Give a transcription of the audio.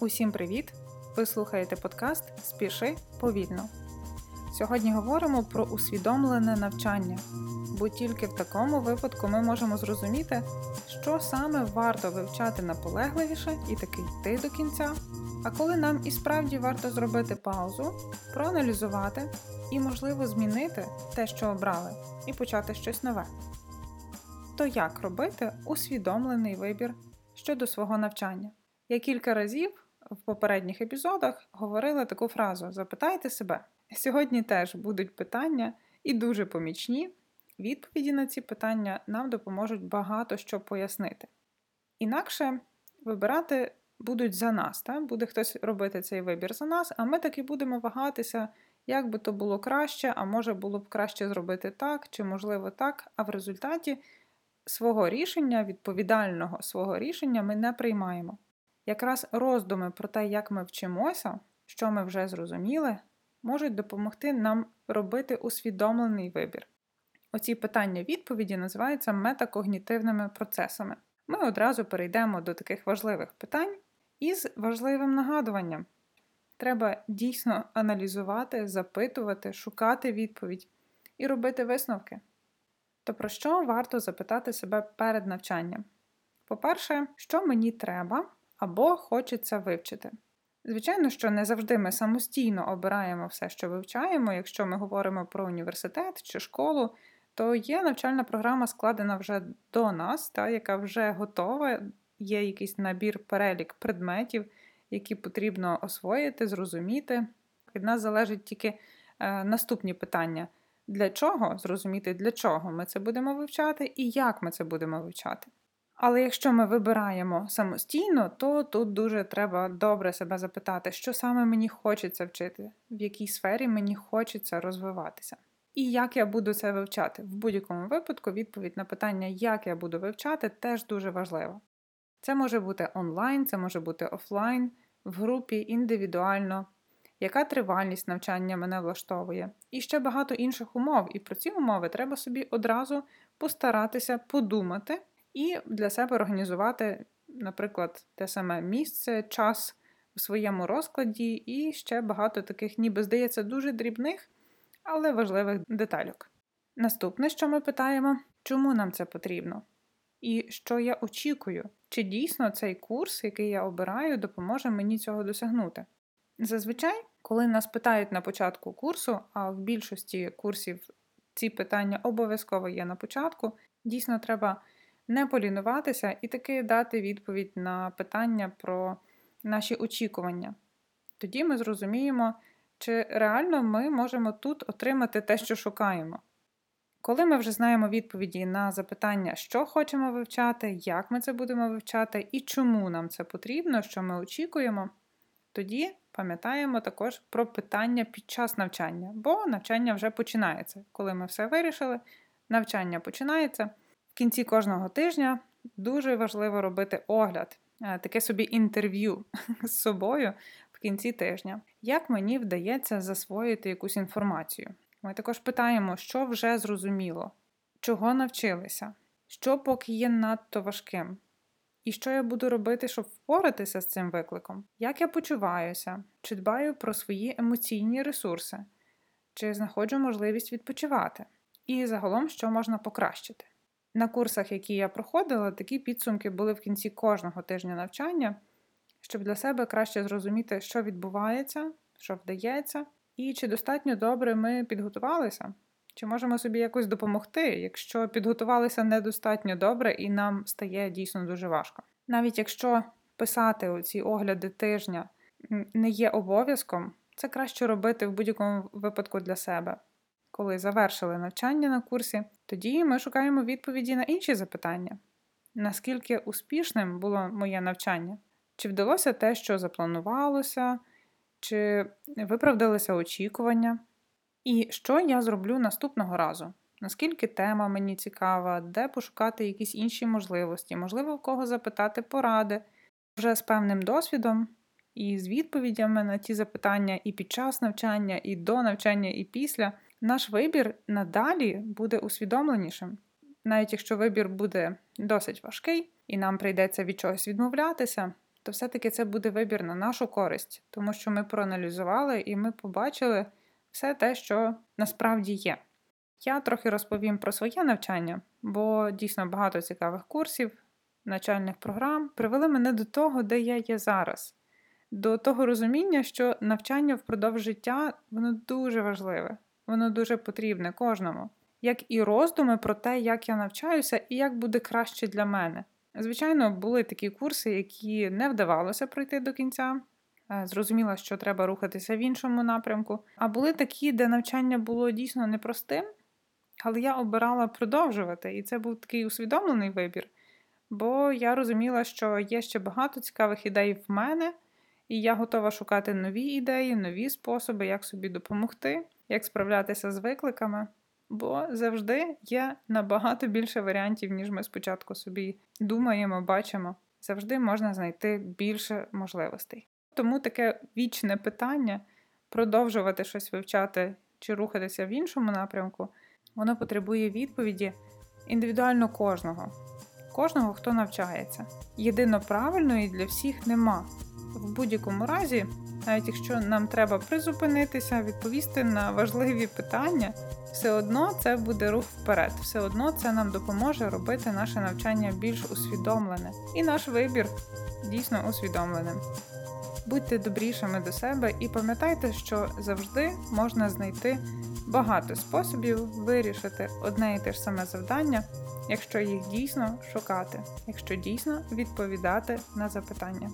Усім привіт! Ви слухаєте подкаст Спіши повільно. Сьогодні говоримо про усвідомлене навчання, бо тільки в такому випадку ми можемо зрозуміти, що саме варто вивчати наполегливіше і таки йти до кінця, а коли нам і справді варто зробити паузу, проаналізувати і, можливо, змінити те, що обрали, і почати щось нове. То як робити усвідомлений вибір щодо свого навчання? Я кілька разів в попередніх епізодах говорила таку фразу: запитайте себе. Сьогодні теж будуть питання і дуже помічні. Відповіді на ці питання нам допоможуть багато що пояснити. Інакше вибирати будуть за нас, так? буде хтось робити цей вибір за нас, а ми таки будемо вагатися, як би то було краще, а може було б краще зробити так, чи можливо так, а в результаті свого рішення, відповідального свого рішення ми не приймаємо. Якраз роздуми про те, як ми вчимося, що ми вже зрозуміли, можуть допомогти нам робити усвідомлений вибір. Оці питання-відповіді називаються метакогнітивними процесами. Ми одразу перейдемо до таких важливих питань із важливим нагадуванням. Треба дійсно аналізувати, запитувати, шукати відповідь і робити висновки. То про що варто запитати себе перед навчанням? По-перше, що мені треба або хочеться вивчити. Звичайно, що не завжди ми самостійно обираємо все, що вивчаємо. Якщо ми говоримо про університет чи школу, то є навчальна програма, складена вже до нас, та, яка вже готова, є якийсь набір перелік предметів, які потрібно освоїти, зрозуміти. Від нас залежить тільки е, наступні питання: для чого зрозуміти, для чого ми це будемо вивчати і як ми це будемо вивчати. Але якщо ми вибираємо самостійно, то тут дуже треба добре себе запитати, що саме мені хочеться вчити, в якій сфері мені хочеться розвиватися. І як я буду це вивчати. В будь-якому випадку відповідь на питання, як я буду вивчати, теж дуже важлива. Це може бути онлайн, це може бути офлайн, в групі, індивідуально, яка тривальність навчання мене влаштовує, і ще багато інших умов. І про ці умови треба собі одразу постаратися подумати і для себе організувати, наприклад, те саме місце, час у своєму розкладі, і ще багато таких, ніби здається, дуже дрібних, але важливих детальок. Наступне, що ми питаємо, чому нам це потрібно? І що я очікую, чи дійсно цей курс, який я обираю, допоможе мені цього досягнути? Зазвичай, коли нас питають на початку курсу, а в більшості курсів ці питання обов'язково є на початку, дійсно треба не полінуватися і таки дати відповідь на питання про наші очікування. Тоді ми зрозуміємо, чи реально ми можемо тут отримати те, що шукаємо. Коли ми вже знаємо відповіді на запитання, що хочемо вивчати, як ми це будемо вивчати і чому нам це потрібно, що ми очікуємо, тоді пам'ятаємо також про питання під час навчання, бо навчання вже починається. Коли ми все вирішили, навчання починається кінці кожного тижня дуже важливо робити огляд, е, таке собі інтерв'ю з собою в кінці тижня. Як мені вдається засвоїти якусь інформацію? Ми також питаємо, що вже зрозуміло, чого навчилися, що поки є надто важким. І що я буду робити, щоб впоратися з цим викликом? Як я почуваюся, чи дбаю про свої емоційні ресурси, чи знаходжу можливість відпочивати? І загалом, що можна покращити. На курсах, які я проходила, такі підсумки були в кінці кожного тижня навчання, щоб для себе краще зрозуміти, що відбувається, що вдається, і чи достатньо добре ми підготувалися, чи можемо собі якось допомогти, якщо підготувалися недостатньо добре і нам стає дійсно дуже важко. Навіть якщо писати оці огляди тижня не є обов'язком, це краще робити в будь-якому випадку для себе коли завершили навчання на курсі, тоді ми шукаємо відповіді на інші запитання: наскільки успішним було моє навчання? Чи вдалося те, що запланувалося, чи виправдалися очікування? І що я зроблю наступного разу? Наскільки тема мені цікава, де пошукати якісь інші можливості, можливо, в кого запитати поради вже з певним досвідом і з відповідями на ті запитання і під час навчання, і до навчання, і після наш вибір надалі буде усвідомленішим. Навіть якщо вибір буде досить важкий і нам прийдеться від чогось відмовлятися, то все-таки це буде вибір на нашу користь, тому що ми проаналізували і ми побачили все те, що насправді є. Я трохи розповім про своє навчання, бо дійсно багато цікавих курсів, навчальних програм привели мене до того, де я є зараз, до того розуміння, що навчання впродовж життя воно дуже важливе, воно дуже потрібне кожному, як і роздуми про те, як я навчаюся і як буде краще для мене. Звичайно, були такі курси, які не вдавалося пройти до кінця. Е, Зрозуміла, що треба рухатися в іншому напрямку. А були такі, де навчання було дійсно непростим, але я обирала продовжувати, і це був такий усвідомлений вибір. Бо я розуміла, що є ще багато цікавих ідей в мене, і я готова шукати нові ідеї, нові способи, як собі допомогти, як справлятися з викликами. Бо завжди є набагато більше варіантів, ніж ми спочатку собі думаємо, бачимо. Завжди можна знайти більше можливостей. Тому таке вічне питання продовжувати щось вивчати чи рухатися в іншому напрямку, воно потребує відповіді індивідуально кожного, кожного, хто навчається. Єдино правильної для всіх нема. В будь-якому разі, навіть якщо нам треба призупинитися, відповісти на важливі питання, все одно це буде рух вперед, все одно це нам допоможе робити наше навчання більш усвідомлене і наш вибір дійсно усвідомленим. Будьте добрішими до себе і пам'ятайте, що завжди можна знайти багато способів вирішити одне і те ж саме завдання, якщо їх дійсно шукати, якщо дійсно відповідати на запитання.